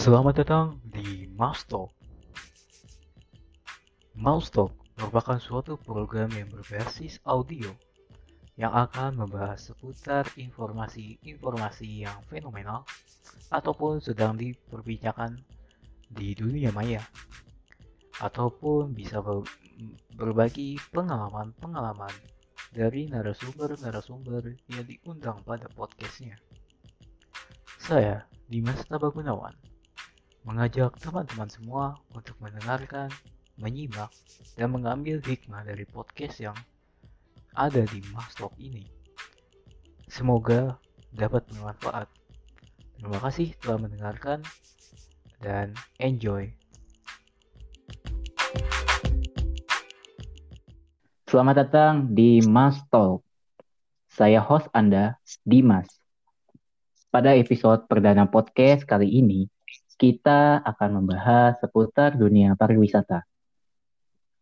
Selamat datang di Mouse Talk. Mouse Talk merupakan suatu program yang berbasis audio yang akan membahas seputar informasi-informasi yang fenomenal ataupun sedang diperbincangkan di dunia maya ataupun bisa berbagi pengalaman-pengalaman dari narasumber-narasumber yang diundang pada podcastnya. Saya, Dimas Tabagunawan, mengajak teman-teman semua untuk mendengarkan, menyimak, dan mengambil hikmah dari podcast yang ada di Mastok ini. Semoga dapat bermanfaat. Terima kasih telah mendengarkan dan enjoy. Selamat datang di Mas. Saya host Anda, Dimas. Pada episode perdana podcast kali ini, kita akan membahas seputar dunia pariwisata.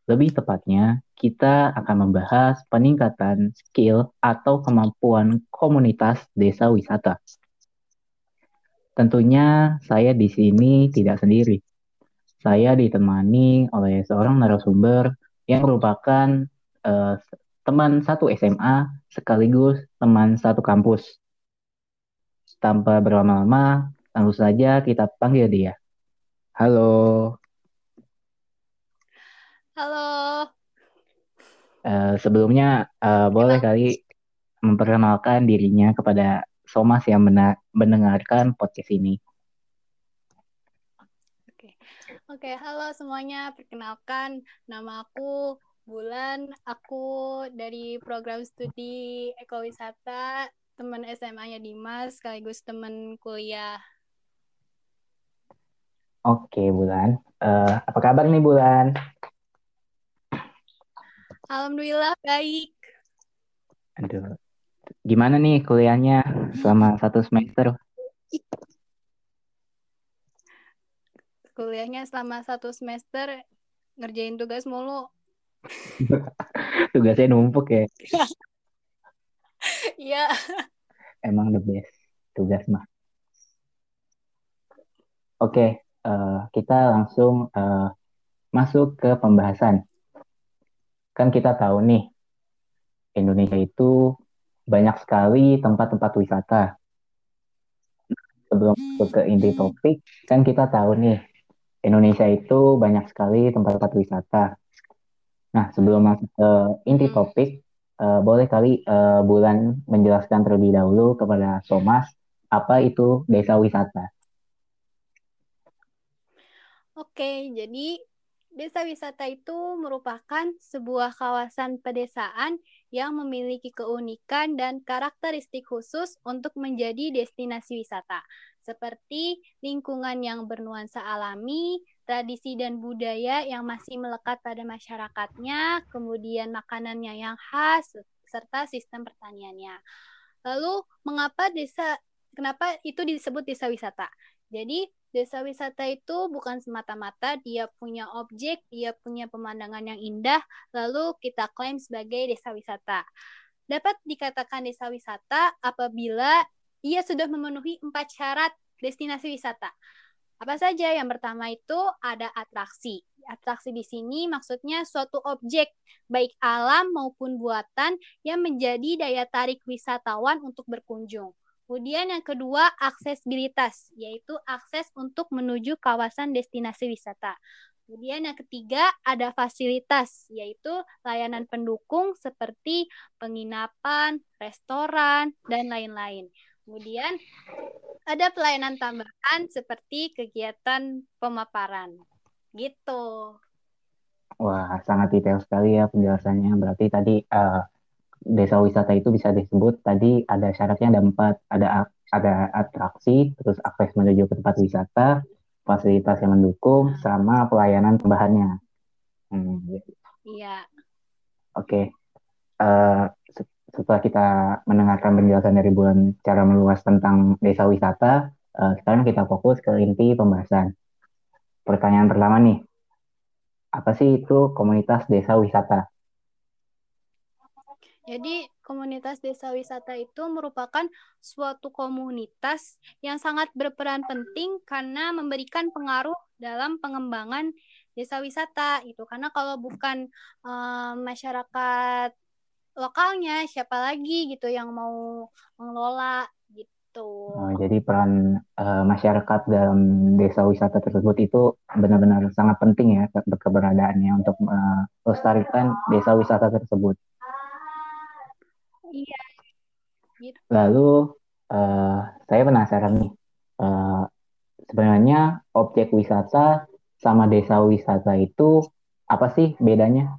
Lebih tepatnya, kita akan membahas peningkatan skill atau kemampuan komunitas desa wisata. Tentunya saya di sini tidak sendiri. Saya ditemani oleh seorang narasumber yang merupakan uh, teman satu SMA sekaligus teman satu kampus. Tanpa berlama-lama, Langsung saja kita panggil dia. Halo. Halo. Uh, sebelumnya uh, boleh kali memperkenalkan dirinya kepada Somas yang mendengarkan podcast ini. Oke, oke, halo semuanya. Perkenalkan, nama aku Bulan. Aku dari program studi ekowisata teman SMA-nya Dimas, sekaligus teman kuliah Oke, Bulan. Uh, apa kabar nih, Bulan? Alhamdulillah baik. Aduh, gimana nih kuliahnya selama satu semester? Kuliahnya selama satu semester ngerjain tugas mulu. Tugasnya numpuk ya? Iya. Emang the best tugas mah. Oke, uh, kita langsung uh, masuk ke pembahasan. Kan kita tahu nih, Indonesia itu banyak sekali tempat-tempat wisata. Sebelum masuk ke inti topik, kan kita tahu nih, Indonesia itu banyak sekali tempat-tempat wisata. Nah, sebelum masuk ke inti hmm. topik, uh, boleh kali uh, Bulan menjelaskan terlebih dahulu kepada Thomas apa itu desa wisata. Oke, jadi desa wisata itu merupakan sebuah kawasan pedesaan yang memiliki keunikan dan karakteristik khusus untuk menjadi destinasi wisata, seperti lingkungan yang bernuansa alami, tradisi dan budaya yang masih melekat pada masyarakatnya, kemudian makanannya yang khas, serta sistem pertaniannya. Lalu, mengapa desa, kenapa itu disebut desa wisata? Jadi, Desa wisata itu bukan semata-mata dia punya objek, dia punya pemandangan yang indah, lalu kita klaim sebagai desa wisata. Dapat dikatakan desa wisata apabila ia sudah memenuhi empat syarat destinasi wisata. Apa saja? Yang pertama itu ada atraksi. Atraksi di sini maksudnya suatu objek, baik alam maupun buatan, yang menjadi daya tarik wisatawan untuk berkunjung. Kemudian yang kedua, aksesibilitas, yaitu akses untuk menuju kawasan destinasi wisata. Kemudian yang ketiga, ada fasilitas, yaitu layanan pendukung seperti penginapan, restoran, dan lain-lain. Kemudian ada pelayanan tambahan seperti kegiatan pemaparan. Gitu. Wah, sangat detail sekali ya penjelasannya. Berarti tadi uh, desa wisata itu bisa disebut tadi ada syaratnya ada empat. Ada ada atraksi terus akses menuju ke tempat wisata fasilitas yang mendukung sama pelayanan tambahannya. Hmm. iya. Oke. Okay. uh, eh, setelah kita mendengarkan penjelasan dari bulan cara meluas tentang desa wisata uh, sekarang kita fokus ke inti pembahasan. Pertanyaan pertama nih. Apa sih itu komunitas desa wisata jadi komunitas desa wisata itu merupakan suatu komunitas yang sangat berperan penting karena memberikan pengaruh dalam pengembangan desa wisata itu karena kalau bukan uh, masyarakat lokalnya siapa lagi gitu yang mau mengelola gitu. Oh, jadi peran uh, masyarakat dalam desa wisata tersebut itu benar-benar sangat penting ya keberadaannya untuk melestarikan uh, desa wisata tersebut. Iya. Gitu. Lalu uh, saya penasaran nih, uh, sebenarnya objek wisata sama desa wisata itu apa sih bedanya?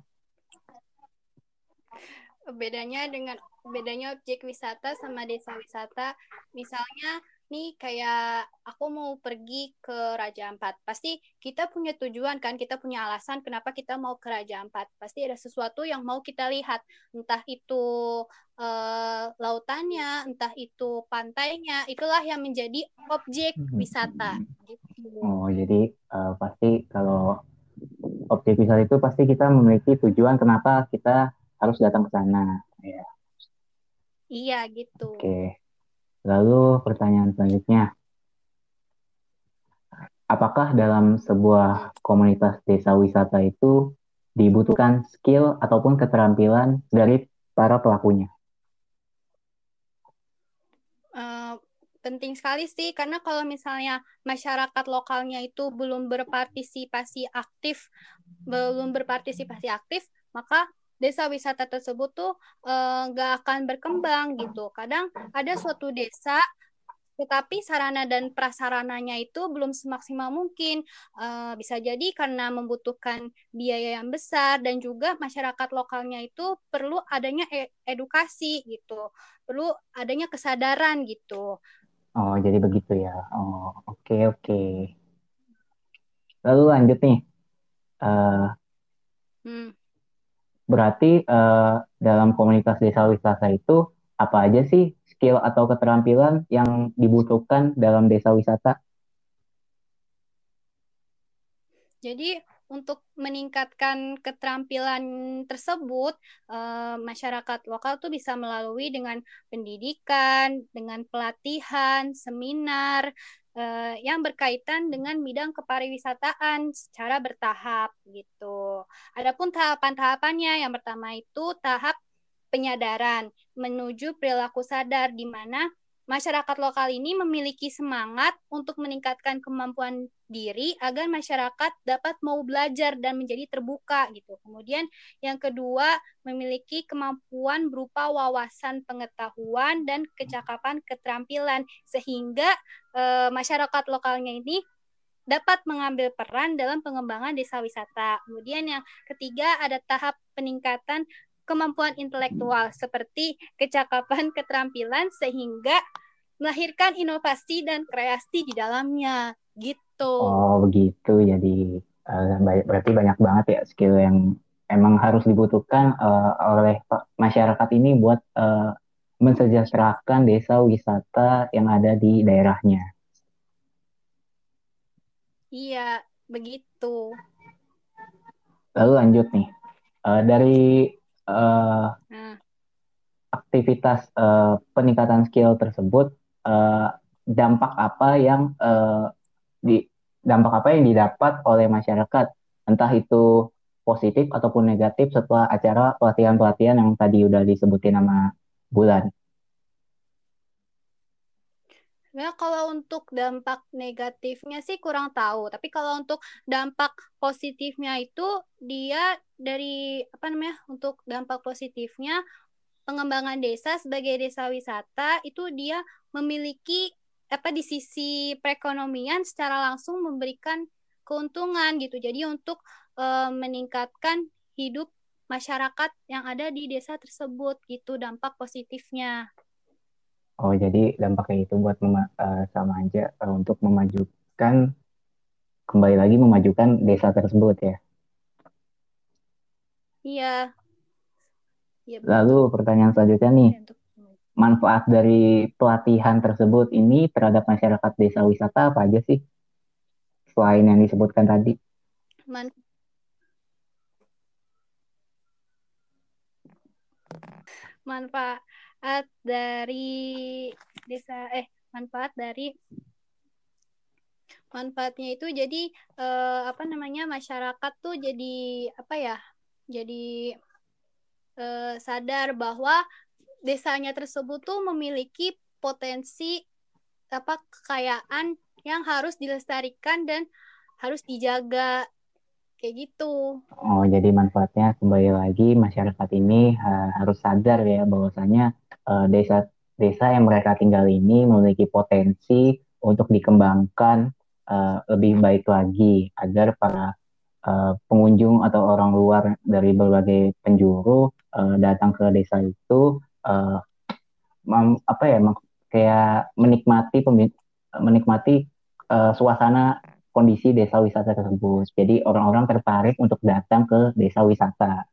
Bedanya dengan bedanya objek wisata sama desa wisata, misalnya nih kayak aku mau pergi ke Raja Ampat. Pasti kita punya tujuan kan, kita punya alasan kenapa kita mau ke Raja Ampat. Pasti ada sesuatu yang mau kita lihat, entah itu uh, lautannya, entah itu pantainya, itulah yang menjadi objek hmm. wisata. Gitu. Oh, jadi uh, pasti kalau objek wisata itu pasti kita memiliki tujuan kenapa kita harus datang ke sana. Ya. Iya, gitu. Oke. Lalu pertanyaan selanjutnya, apakah dalam sebuah komunitas desa wisata itu dibutuhkan skill ataupun keterampilan dari para pelakunya? Uh, penting sekali sih, karena kalau misalnya masyarakat lokalnya itu belum berpartisipasi aktif, belum berpartisipasi aktif, maka desa wisata tersebut tuh eh, nggak uh, akan berkembang gitu. Kadang ada suatu desa tetapi sarana dan prasarananya itu belum semaksimal mungkin. Uh, bisa jadi karena membutuhkan biaya yang besar dan juga masyarakat lokalnya itu perlu adanya e edukasi gitu, perlu adanya kesadaran gitu. Oh, jadi begitu ya. Oh, oke okay, oke. Okay. Lalu lanjut nih. Uh. Berarti uh, dalam komunitas desa wisata itu apa aja sih skill atau keterampilan yang dibutuhkan dalam desa wisata? Jadi untuk meningkatkan keterampilan tersebut, eh, masyarakat lokal tuh bisa melalui dengan pendidikan, dengan pelatihan, seminar, uh, yang berkaitan dengan bidang kepariwisataan secara bertahap gitu. Adapun tahapan-tahapannya yang pertama itu tahap penyadaran menuju perilaku sadar di mana masyarakat lokal ini memiliki semangat untuk meningkatkan kemampuan diri agar masyarakat dapat mau belajar dan menjadi terbuka gitu. Kemudian yang kedua memiliki kemampuan berupa wawasan pengetahuan dan kecakapan keterampilan sehingga e, masyarakat lokalnya ini dapat mengambil peran dalam pengembangan desa wisata. Kemudian yang ketiga ada tahap peningkatan kemampuan intelektual seperti kecakapan keterampilan sehingga melahirkan inovasi dan kreasi di dalamnya gitu. Oh begitu jadi uh, berarti banyak banget ya skill yang emang harus dibutuhkan uh, oleh masyarakat ini buat uh, mensejahterakan desa wisata yang ada di daerahnya. Iya begitu. Lalu lanjut nih uh, dari uh, nah. aktivitas uh, peningkatan skill tersebut uh, dampak apa yang uh, di dampak apa yang didapat oleh masyarakat entah itu positif ataupun negatif setelah acara pelatihan-pelatihan yang tadi udah disebutin nama Bulan. Ya, kalau untuk dampak negatifnya sih kurang tahu, tapi kalau untuk dampak positifnya itu dia dari apa namanya? Untuk dampak positifnya pengembangan desa sebagai desa wisata itu dia memiliki apa di sisi perekonomian secara langsung memberikan keuntungan gitu. Jadi untuk e, meningkatkan hidup masyarakat yang ada di desa tersebut gitu dampak positifnya. Oh, jadi dampaknya itu buat mema uh, sama aja uh, untuk memajukan kembali lagi memajukan desa tersebut ya. Iya. ya, Lalu pertanyaan selanjutnya nih, ya, manfaat dari pelatihan tersebut ini terhadap masyarakat desa wisata apa aja sih? Selain yang disebutkan tadi. Man manfaat dari desa eh manfaat dari manfaatnya itu jadi eh, apa namanya masyarakat tuh jadi apa ya jadi eh, sadar bahwa desanya tersebut tuh memiliki potensi apa kekayaan yang harus dilestarikan dan harus dijaga kayak gitu. Oh, jadi manfaatnya kembali lagi masyarakat ini uh, harus sadar ya bahwasanya uh, desa desa yang mereka tinggal ini memiliki potensi untuk dikembangkan uh, lebih baik lagi agar para uh, pengunjung atau orang luar dari berbagai penjuru uh, datang ke desa itu uh, apa ya kayak menikmati menikmati uh, suasana kondisi desa wisata tersebut. Jadi orang-orang tertarik untuk datang ke desa wisata.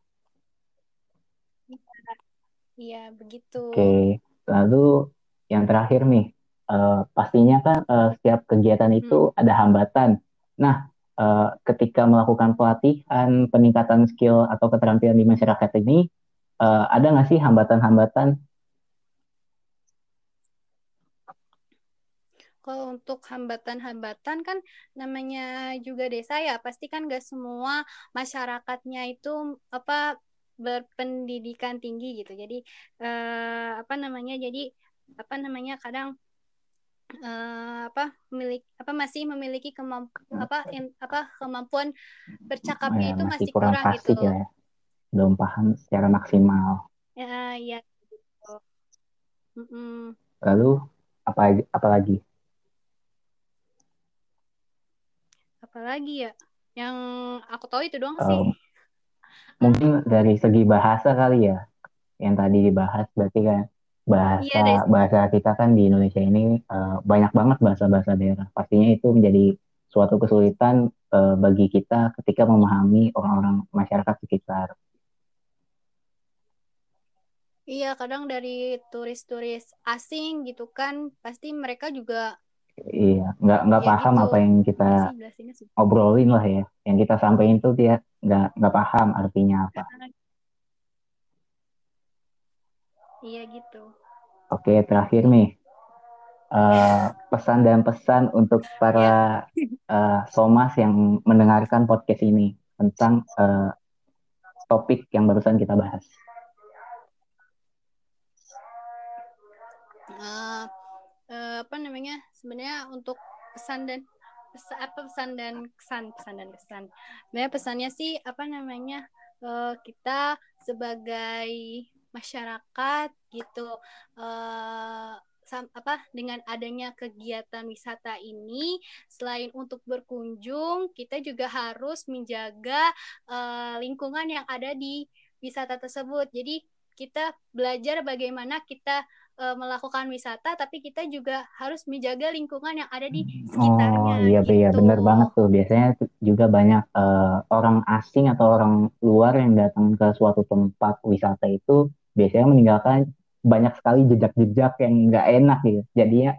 Iya, begitu. Oke, lalu yang terakhir nih, uh, pastinya kan uh, setiap kegiatan itu hmm. ada hambatan. Nah, uh, ketika melakukan pelatihan, peningkatan skill atau keterampilan di masyarakat ini, uh, ada nggak sih hambatan-hambatan kalau untuk hambatan-hambatan kan namanya juga desa ya pasti kan gak semua masyarakatnya itu apa berpendidikan tinggi gitu jadi eh, apa namanya jadi apa namanya kadang eh, apa memiliki apa masih memiliki kemampu apa in, apa kemampuan bercakapnya ya, itu masih, kurang, kurang gitu ya. belum paham secara maksimal ya ya gitu. Mm -mm. lalu apa apa lagi apalagi ya? Yang aku tahu itu doang sih. Um, mungkin dari segi bahasa kali ya yang tadi dibahas berarti kan bahasa iya, bahasa kita kan di Indonesia ini uh, banyak banget bahasa-bahasa daerah. Pastinya itu menjadi suatu kesulitan uh, bagi kita ketika memahami orang-orang masyarakat sekitar. Iya, kadang dari turis-turis asing gitu kan, pasti mereka juga Iya, nggak nggak ya, paham apa yang kita obrolin lah ya. Yang kita sampaikan itu dia nggak nggak paham artinya apa. Iya gitu. Oke, terakhir nih uh, pesan dan pesan untuk para uh, somas yang mendengarkan podcast ini tentang uh, topik yang barusan kita bahas. Uh, uh, apa namanya sebenarnya untuk pesan dan apa pesan dan kesan pesan dan kesan. Sebenarnya pesannya sih apa namanya uh, kita sebagai masyarakat gitu uh, sam, apa dengan adanya kegiatan wisata ini selain untuk berkunjung kita juga harus menjaga lingkungan yang ada di wisata tersebut. Jadi kita belajar bagaimana kita uh, melakukan wisata tapi kita juga harus menjaga lingkungan yang ada di sekitarnya. Oh iya gitu. iya benar banget tuh. Biasanya juga banyak uh, orang asing atau orang luar yang datang ke suatu tempat wisata itu biasanya meninggalkan banyak sekali jejak-jejak yang nggak enak gitu. Jadinya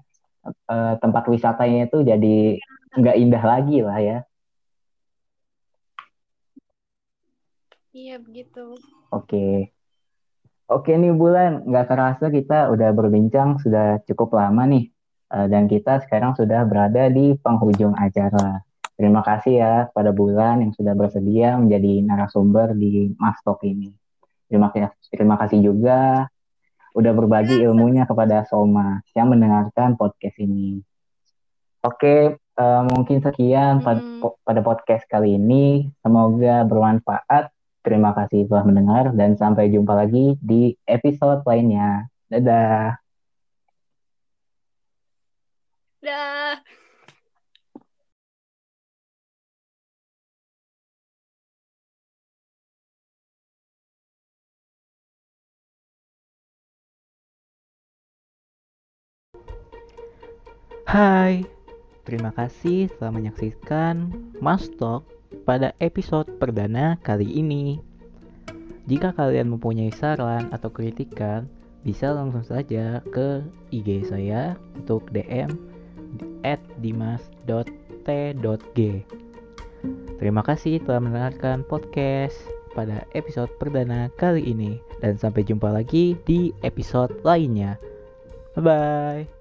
uh, tempat wisatanya itu jadi nggak indah lagi lah ya. Iya begitu. Oke. Oke nih Bulan, nggak kerasa kita udah berbincang sudah cukup lama nih. Uh, dan kita sekarang sudah berada di penghujung acara. Terima kasih ya pada Bulan yang sudah bersedia menjadi narasumber di Mastok ini. Terima kasih, terima kasih juga udah berbagi ilmunya kepada Soma yang mendengarkan podcast ini. Oke, uh, mungkin sekian hmm. pada podcast kali ini. Semoga bermanfaat Terima kasih telah mendengar dan sampai jumpa lagi di episode lainnya. Dadah. Dah. Hai, terima kasih telah menyaksikan Mas Talk pada episode perdana kali ini. Jika kalian mempunyai saran atau kritikan, bisa langsung saja ke IG saya untuk DM at dimas.t.g. Terima kasih telah mendengarkan podcast pada episode perdana kali ini. Dan sampai jumpa lagi di episode lainnya. Bye bye.